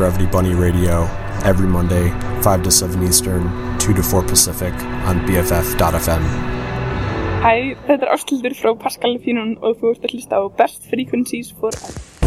Brevity Bunny Radio every Monday, 5 to 7 Eastern, 2 to 4 Pacific on BFF.fm. Hæ, þetta er Ástildur frá Pascal Fínun og þú ert að hlusta á Best Frequencies for All.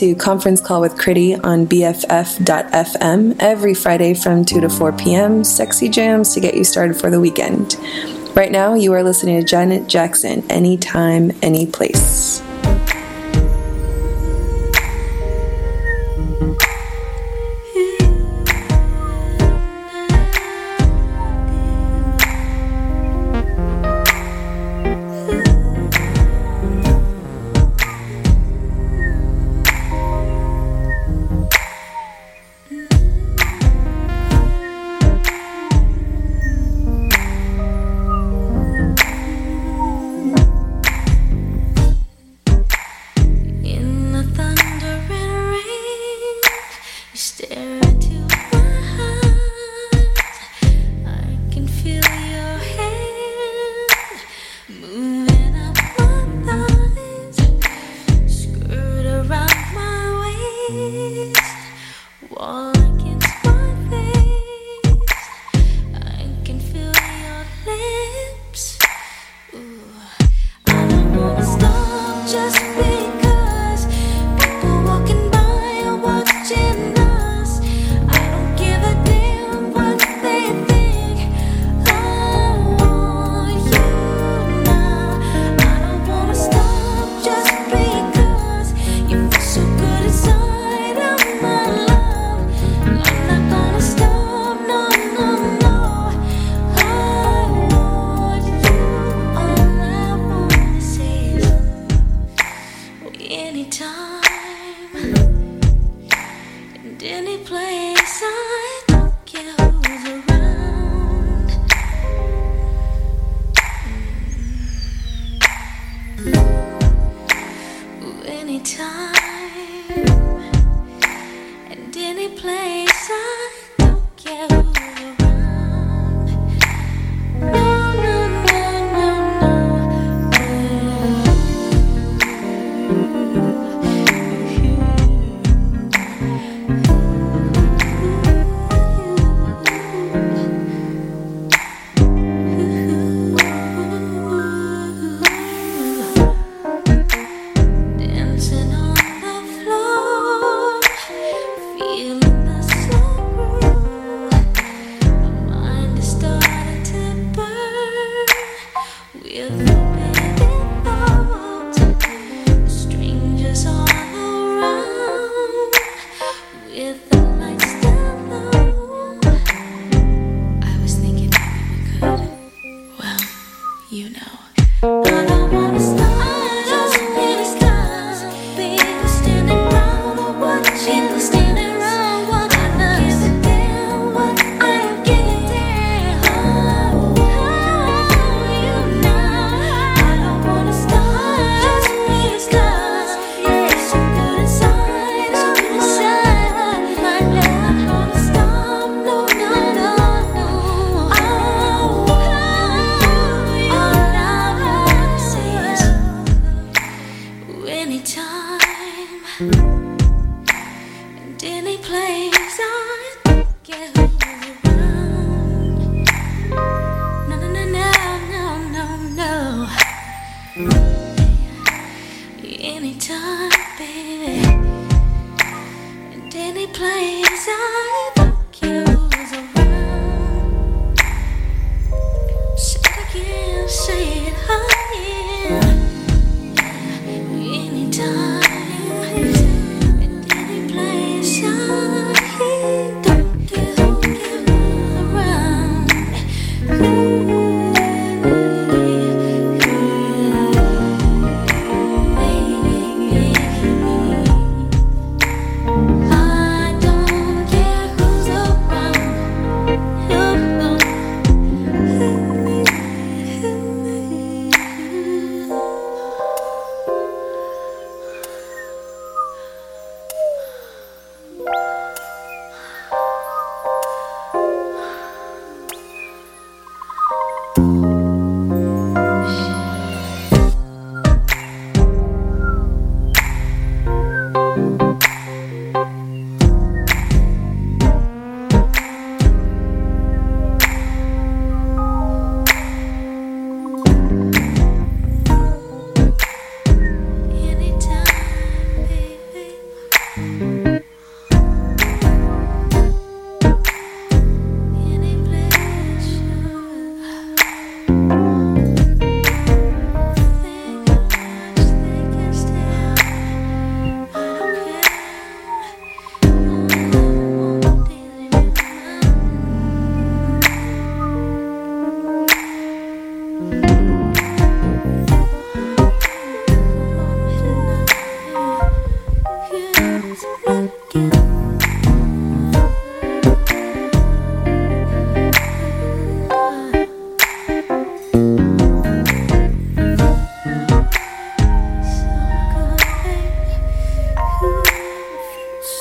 to Conference Call with Chrity on BFF.fm every Friday from 2 to 4 p.m. Sexy jams to get you started for the weekend. Right now, you are listening to Janet Jackson, Anytime, Anyplace. time. And any place I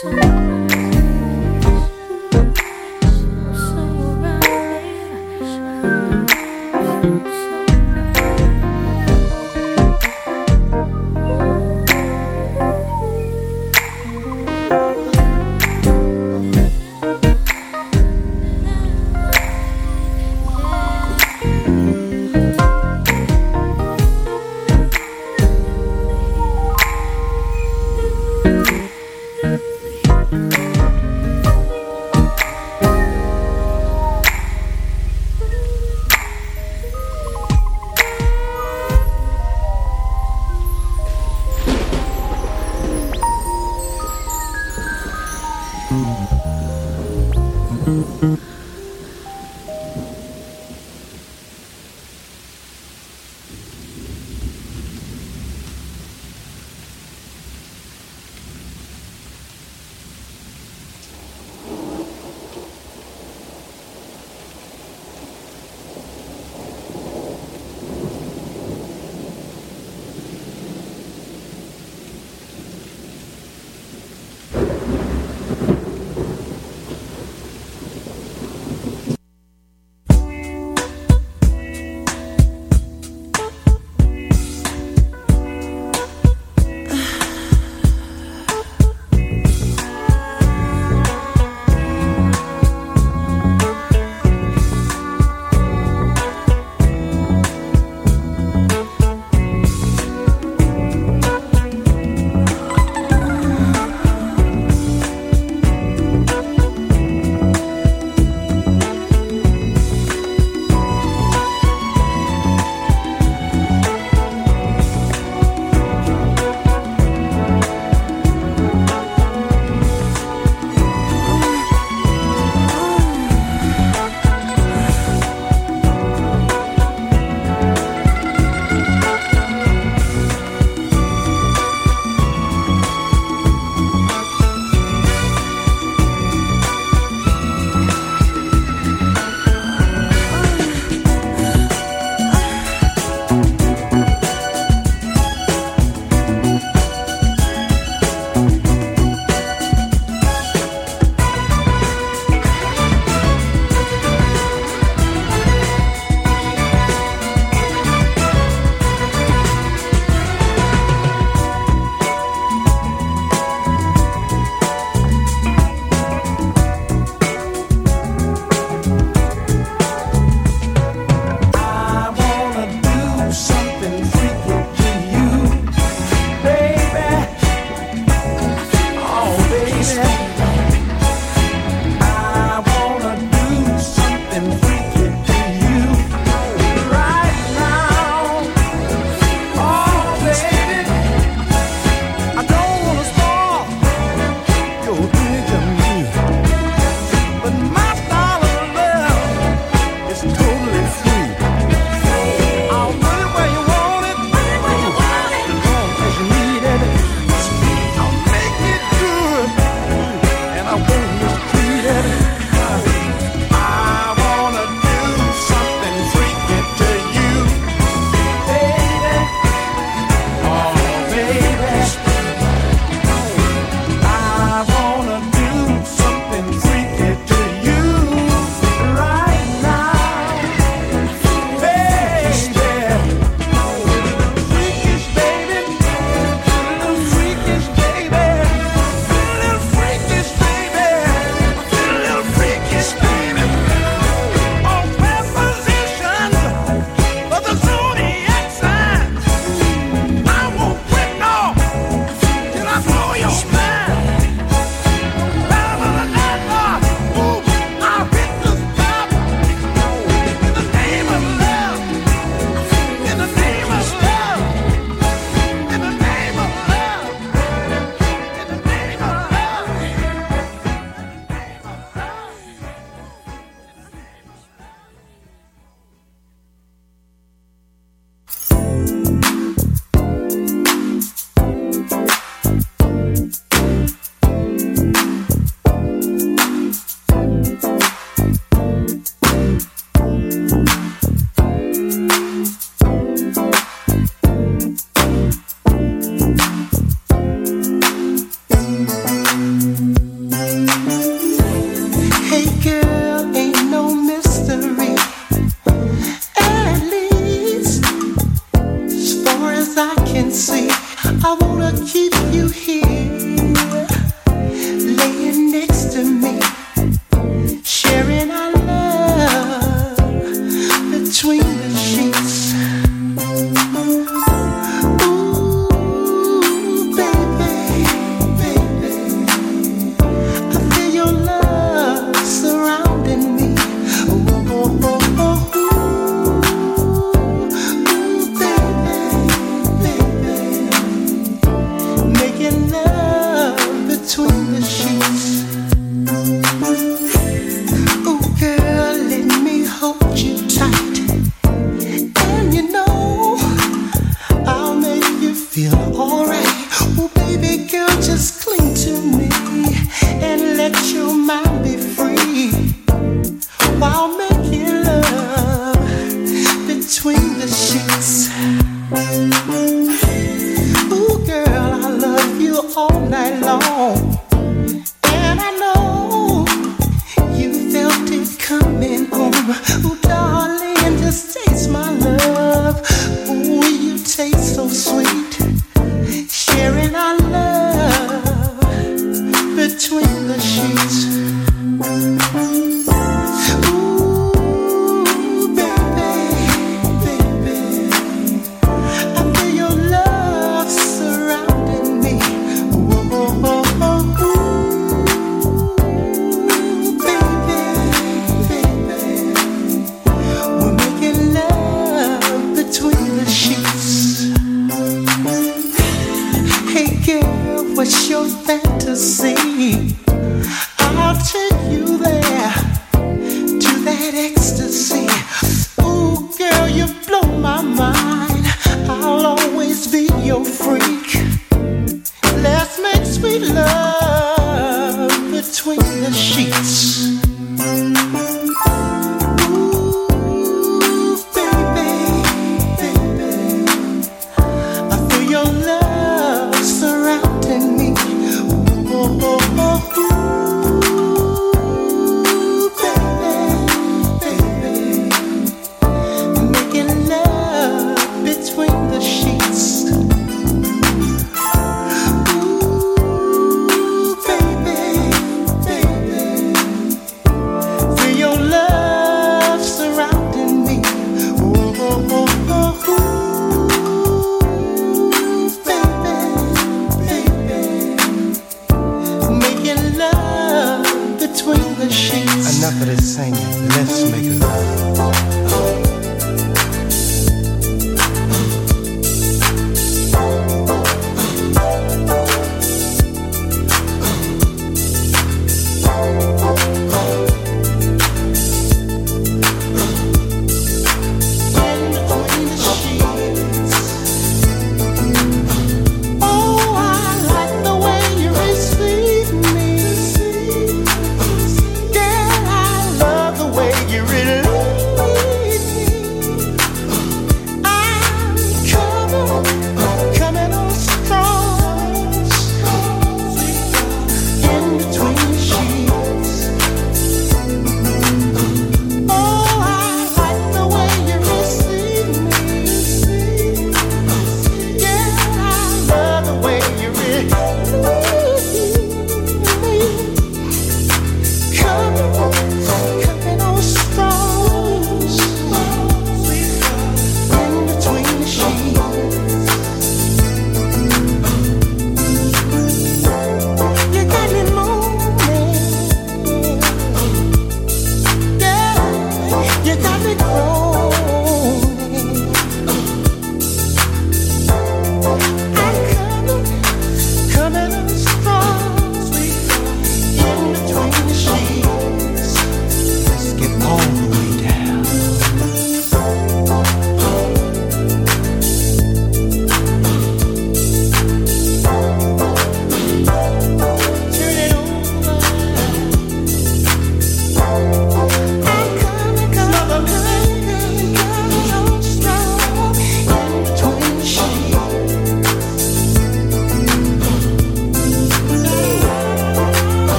soon.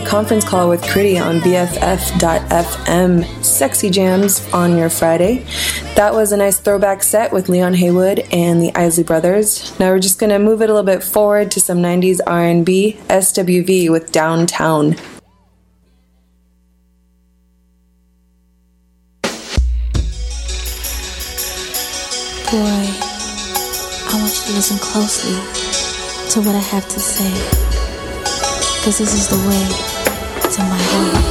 Conference Call with Chrity on BFF.FM. Sexy Jams on your Friday. That was a nice throwback set with Leon Haywood and the Isley Brothers. Now we're just going to move it a little bit forward to some 90s R&B, SWV with Downtown. Boy, I want you to listen closely to what I have to say. Cause this is the way Oh my God.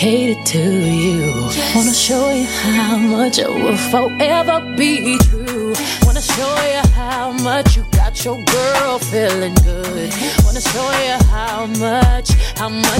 dedicated to you. Yes. Wanna show you how much I will forever be true. Wanna show you how much you got your girl feeling good. Wanna show you how much, how much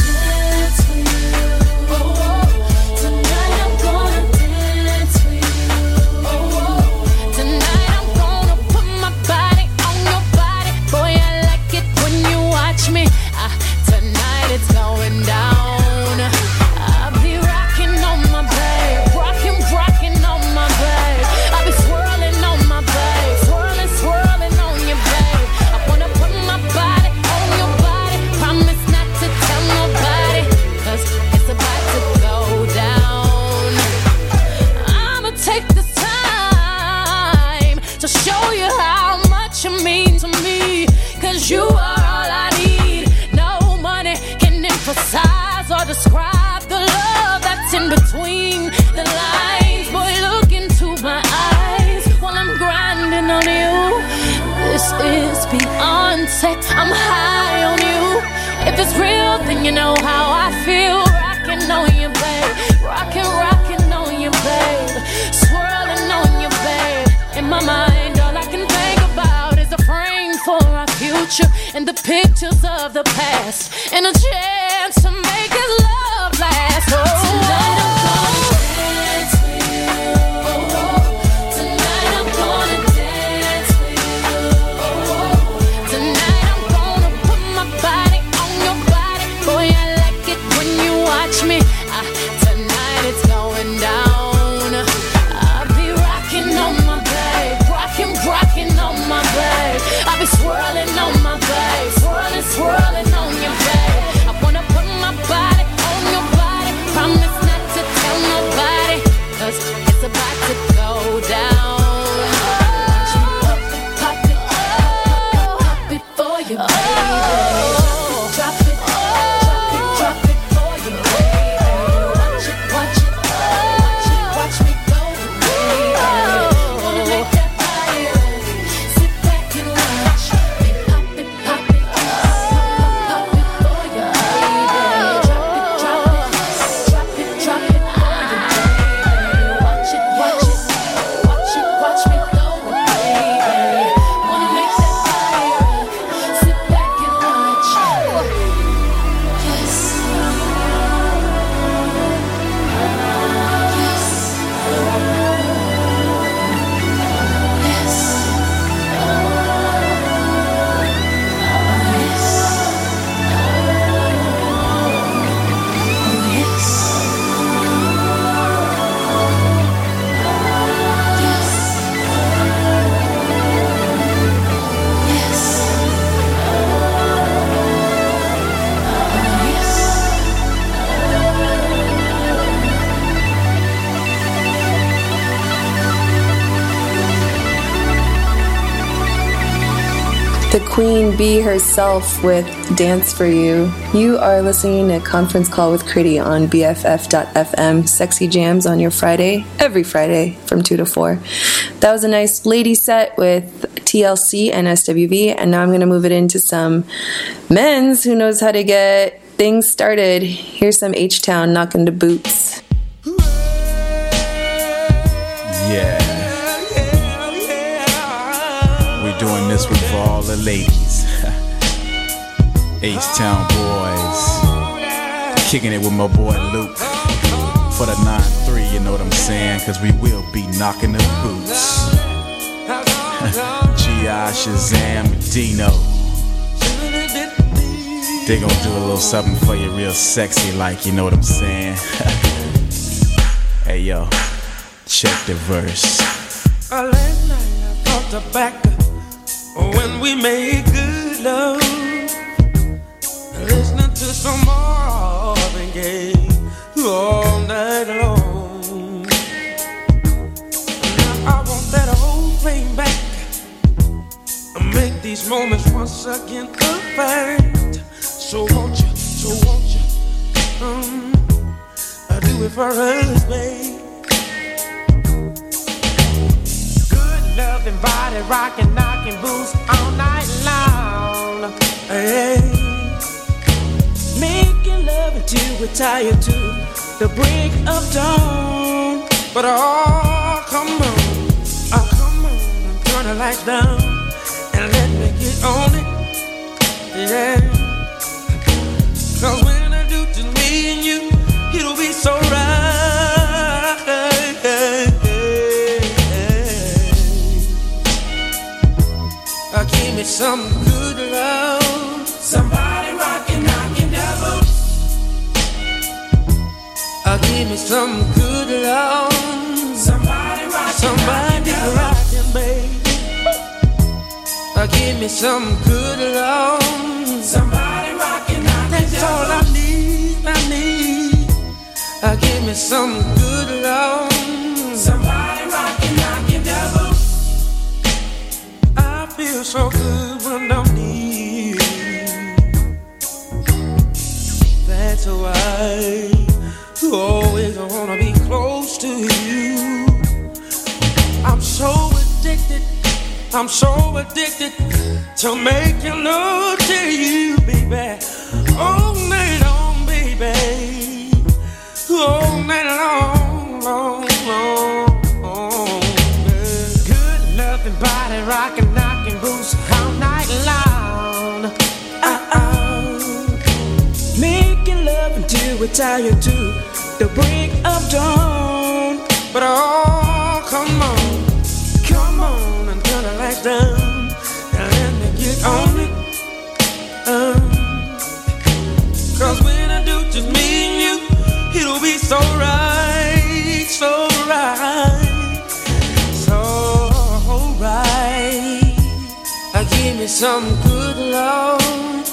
you know how I feel. Rocking on you, babe. Rocking, rocking on you, babe. Swirling on you, babe. In my mind, all I can think about is a frame for our future and the pictures of the past and a chance The Queen Bee herself with Dance for You. You are listening to Conference Call with Chrity on BFF.FM. Sexy jams on your Friday, every Friday from 2 to 4. That was a nice lady set with TLC and SWV, and now I'm going to move it into some men's who knows how to get things started. Here's some H Town knocking the boots. This one for all the ladies. H Town boys. Kicking it with my boy Luke. For the 9-3, you know what I'm saying? Cause we will be knocking the boots. G.I. Shazam Dino. They gonna do a little something for you real sexy like, you know what I'm saying? hey yo, check the verse. Night I thought back when we make good love. Listening to some Marvin Gaye all night long. Now I want that old thing back. Make these moments once again perfect. So won't you, so won't you, um, I do it for us, babe. Loving body rocking, knocking. boots all night long. Hey. Making love until we're tired to the break of dawn. But oh, come on, oh, come on, turn the lights down and let me get on it. Yeah. Cause when I do just me and you, it'll be so right. Give me some good love. Somebody rockin', knockin' devil. Uh, give me some good love. Somebody rockin', somebody rockin', baby. Uh, give me some good love. Somebody rockin', knockin' That's all I need, I need. Uh, give me some good love. Somebody so good when I'm near. That's why you always wanna be close to you. I'm so addicted, I'm so addicted to making love to you, baby. All night long, baby. All night long, long, long. Good loving body rocking, Until we're tired to the break of dawn. But oh, come on, come on and turn the lights down and let me get on it. Uh, Cause when I do just me and you, it'll be so right, so right, so right. I give me some good love.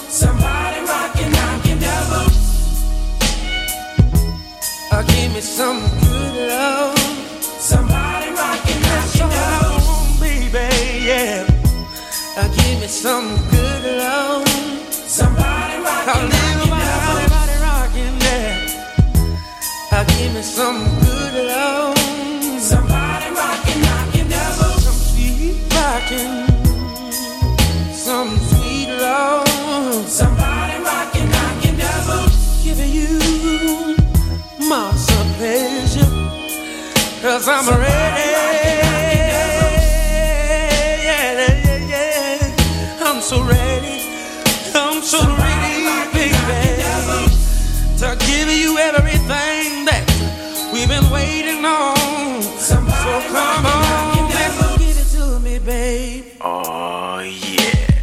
Give me some good love. Somebody rockin', knockin' devil. baby, yeah. Give me some good love. Somebody rockin'. Somebody rockin', yeah. Uh, give me some good love. Somebody rockin'. Some sweet rockin'. Pleasure. Cause I'm ready. Yeah, yeah, yeah. I'm so ready. I'm so ready, baby. To give you everything that we've been waiting on. So come on, let's give it to me, babe. Oh yeah.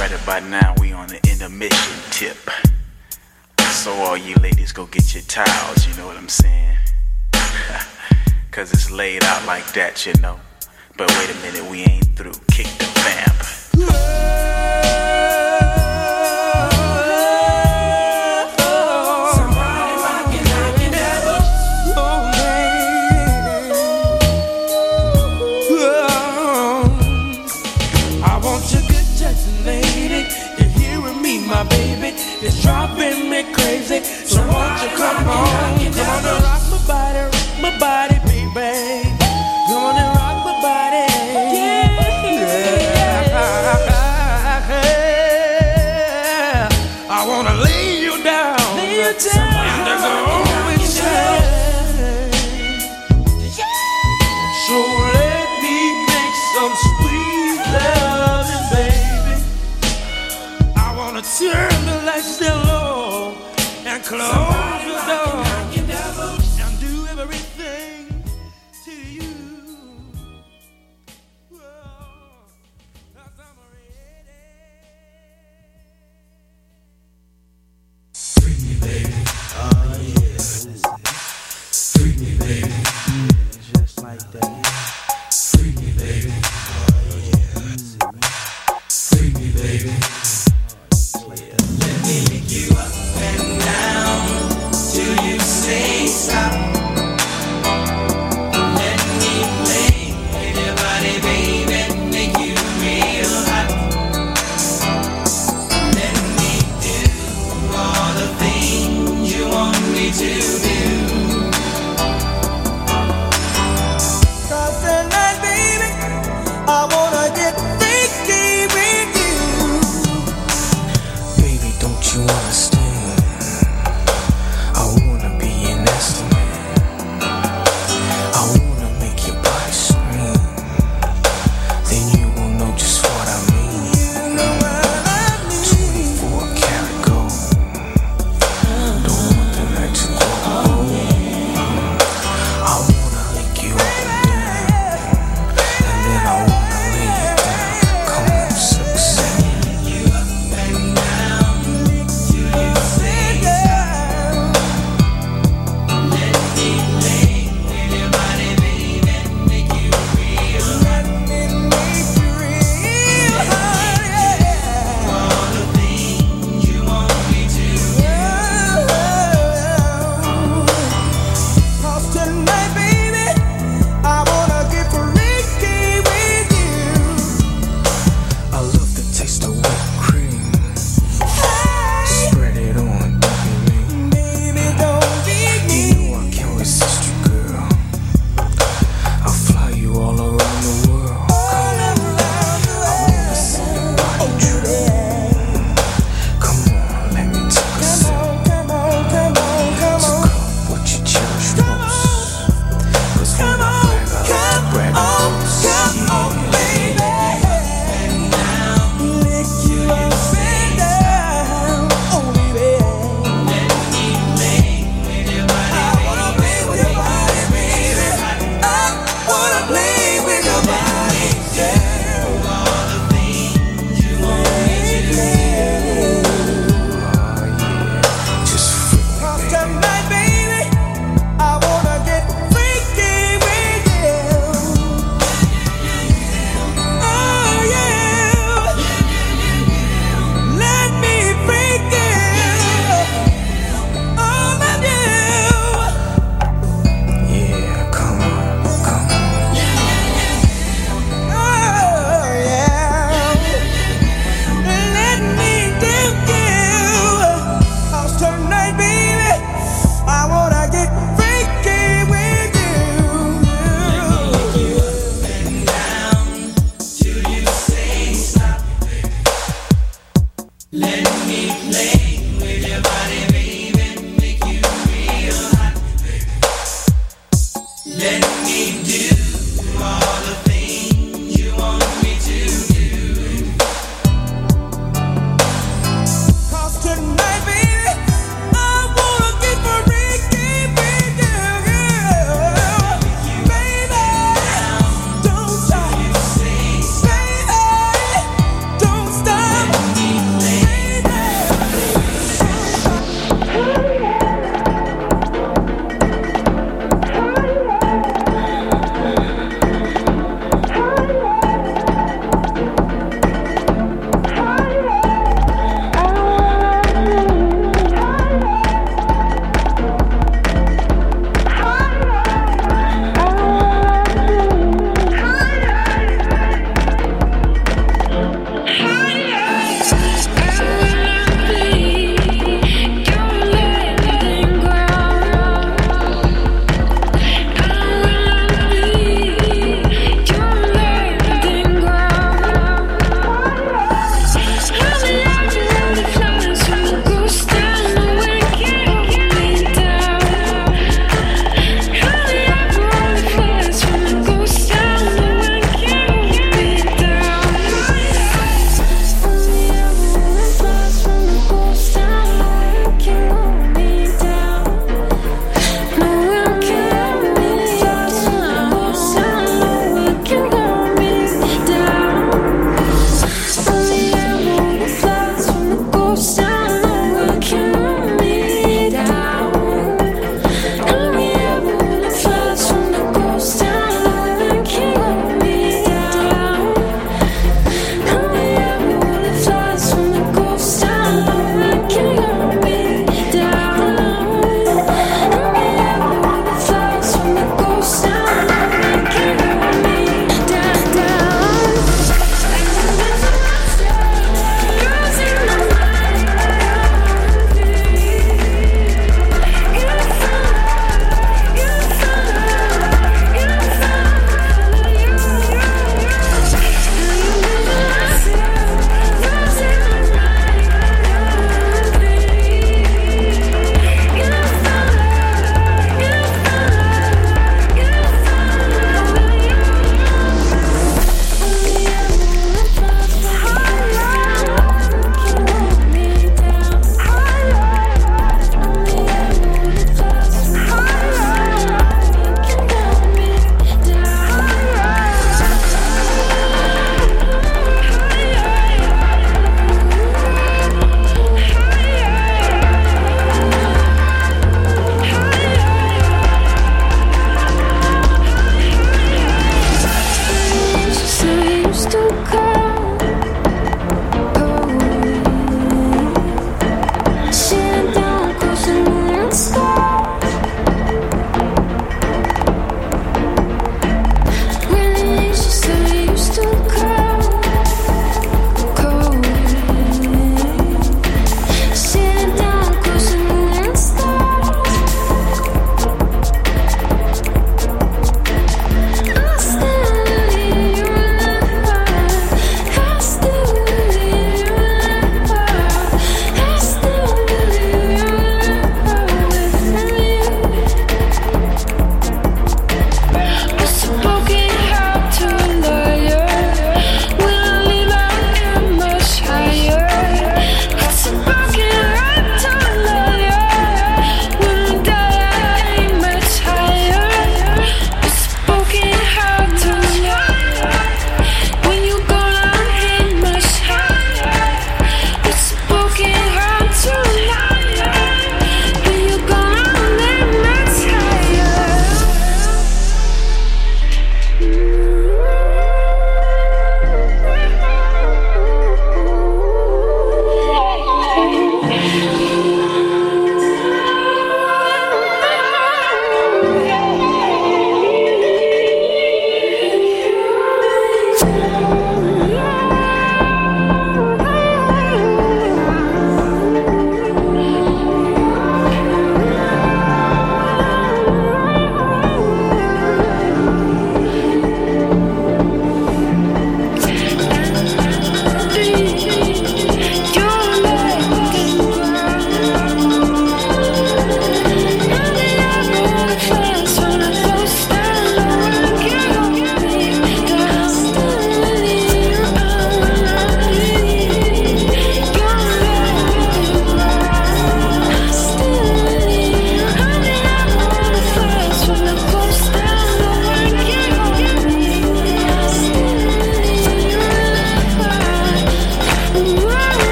Right about now we on the intermission tip. So all you ladies go get your towels, you know what I'm saying? Cause it's laid out like that, you know. But wait a minute, we ain't through. Kick the vamp. Come on? Come on rock my body, rock my body,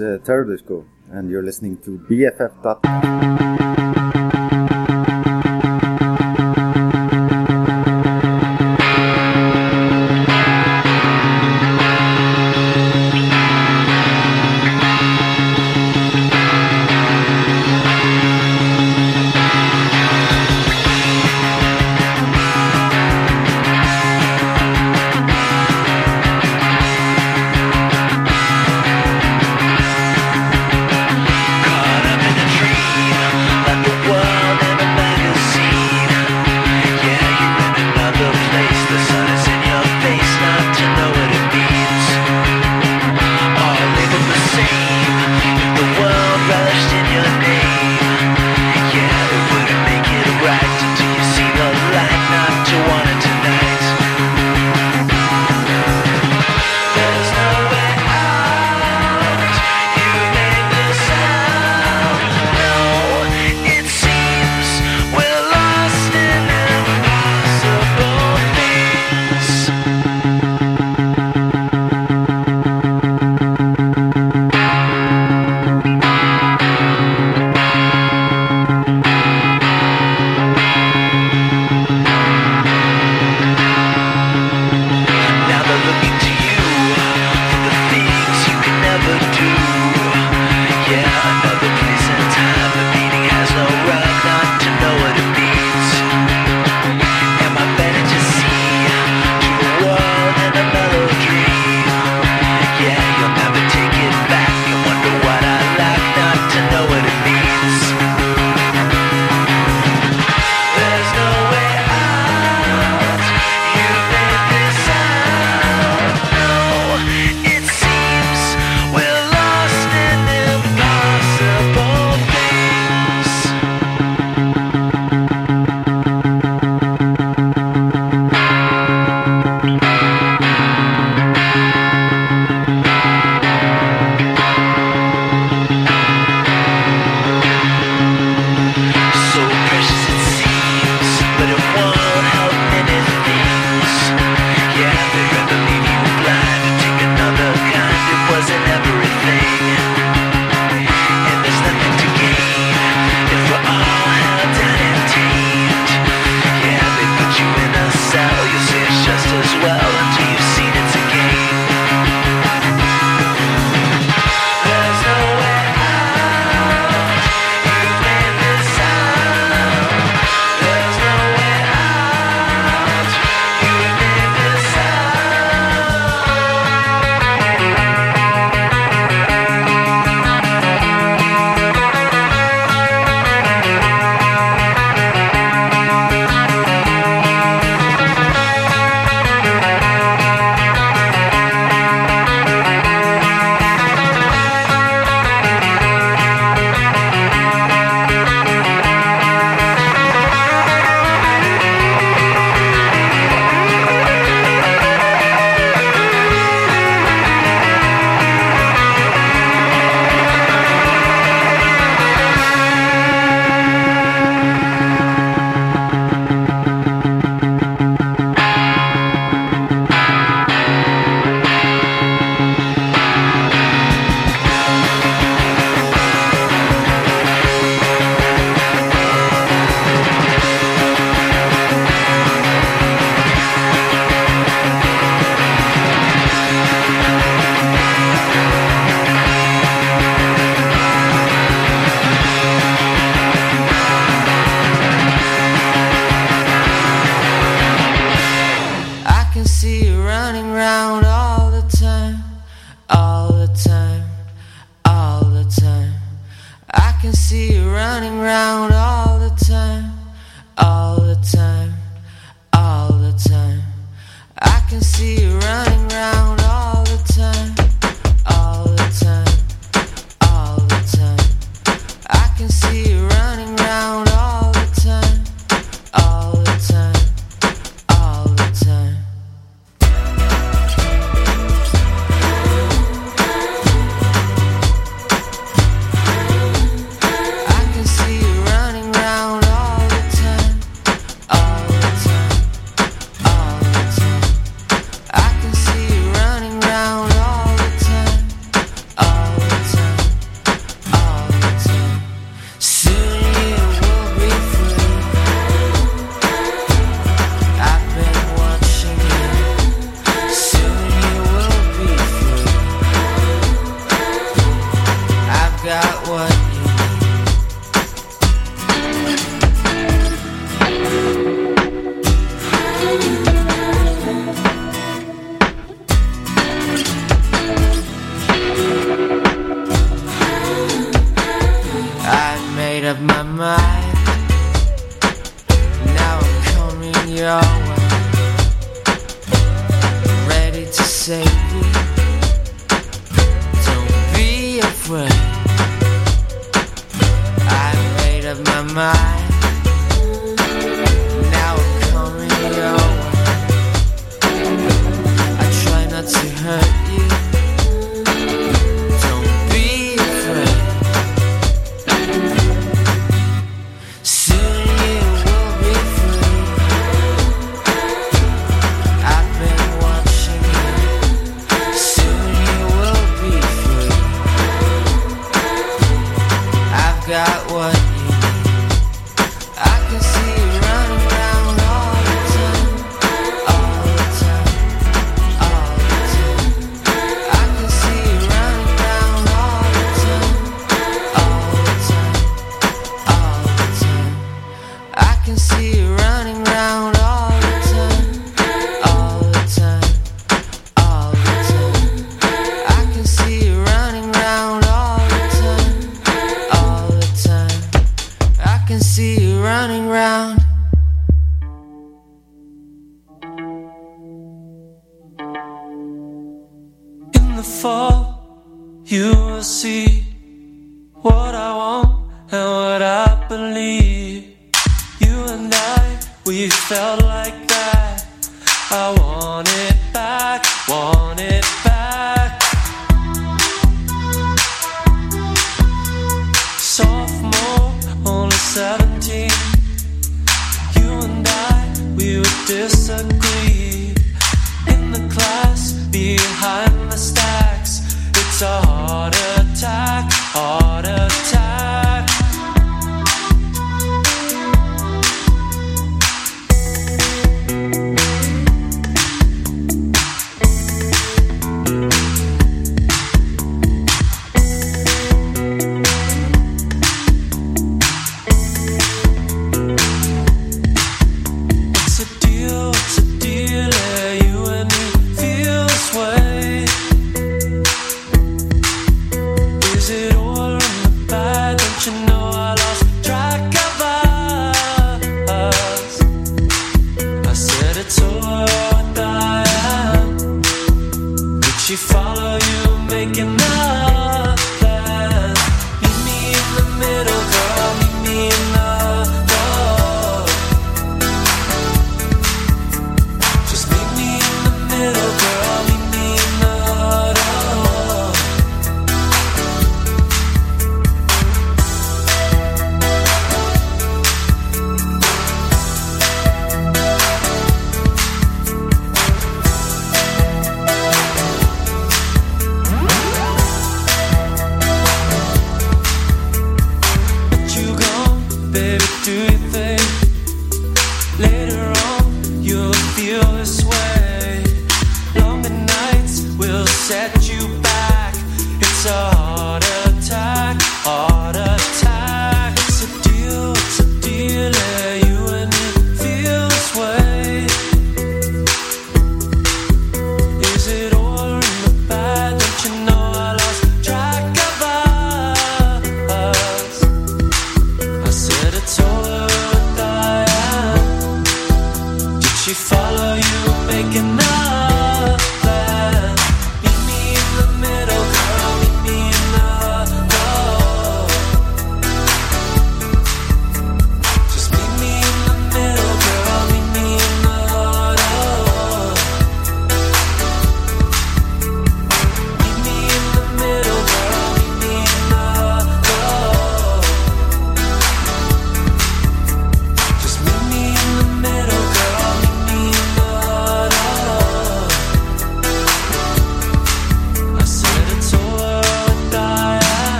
is uh, Terror and you're listening to BFF.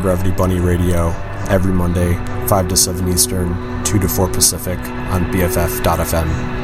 Brevity Bunny Radio every Monday, 5 to 7 Eastern, 2 to 4 Pacific on BFF.fm.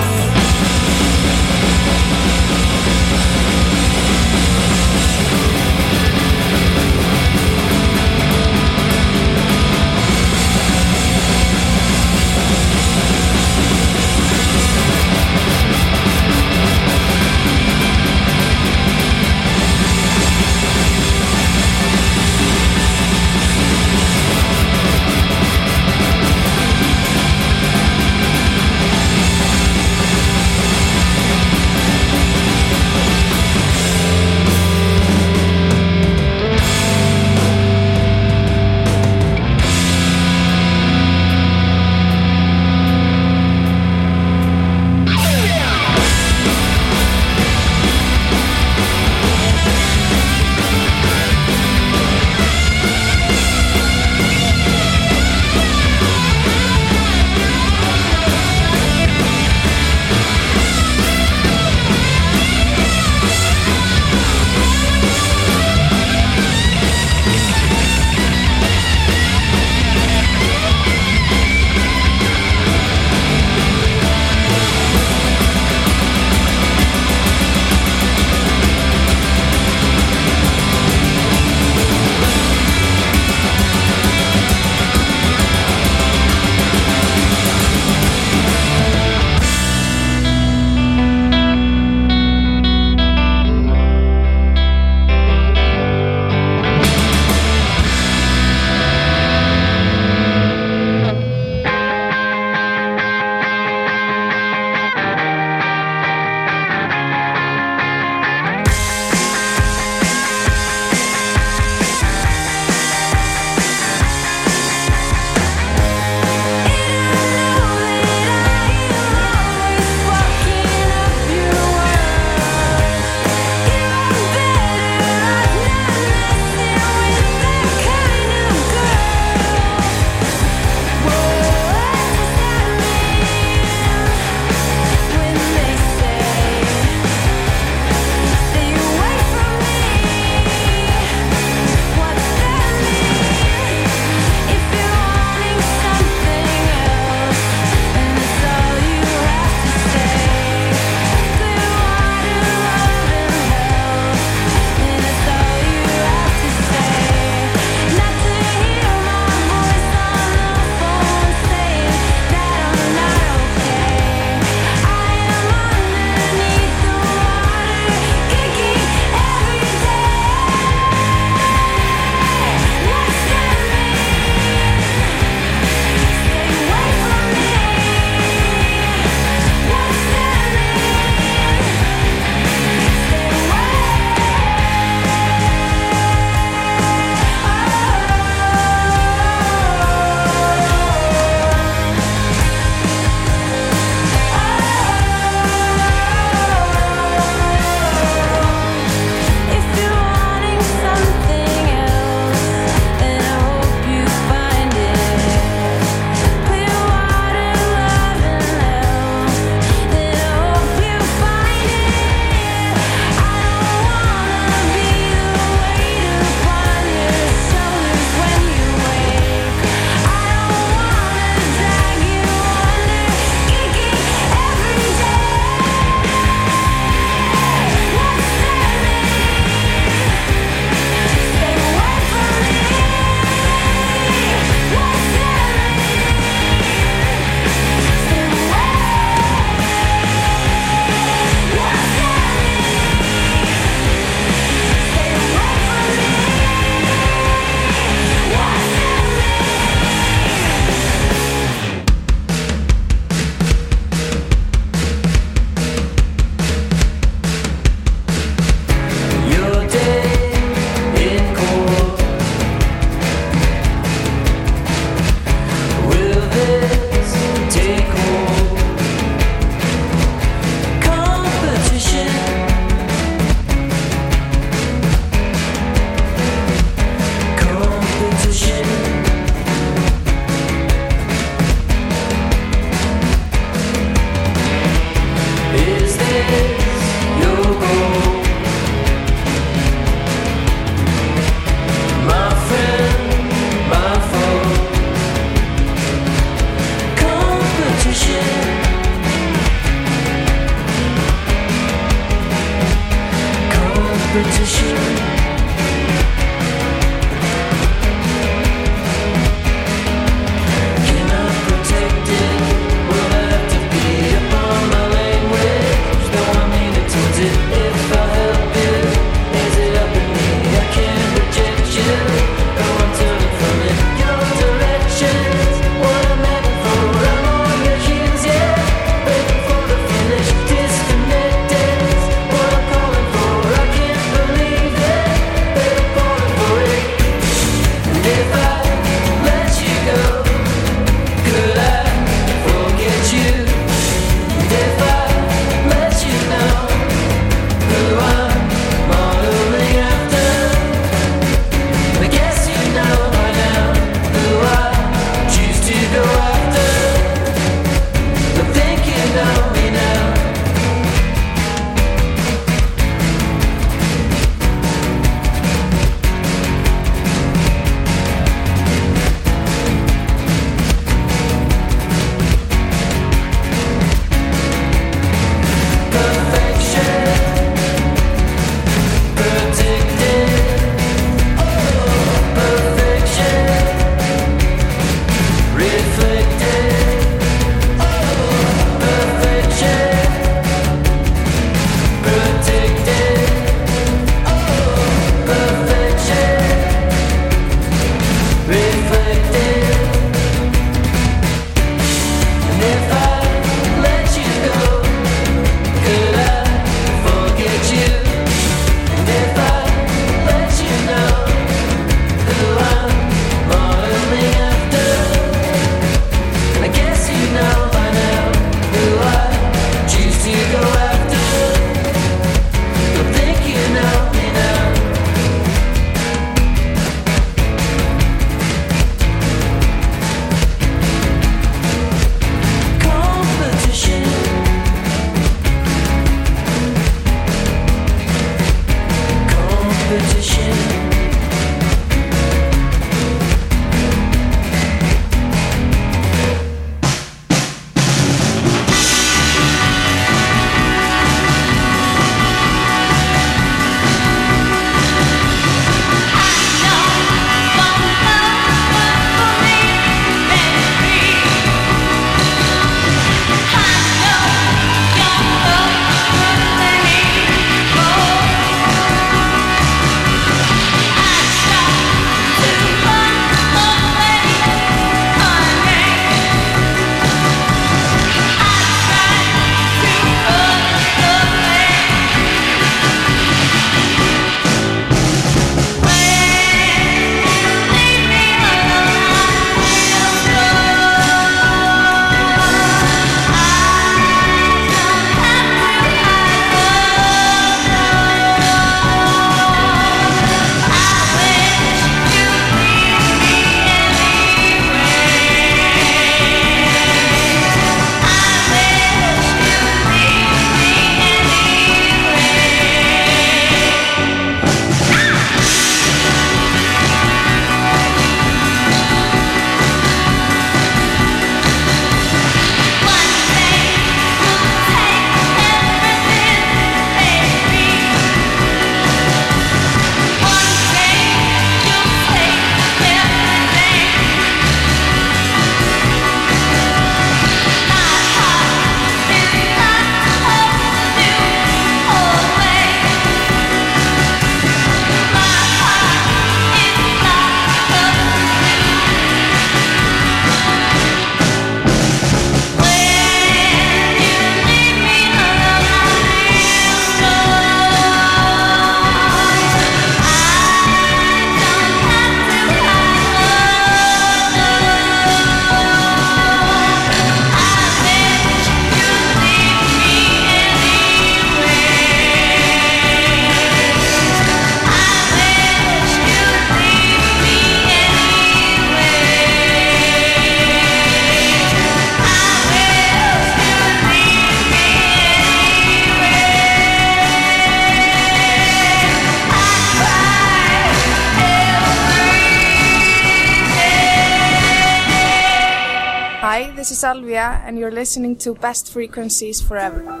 and you're listening to Best Frequencies Forever.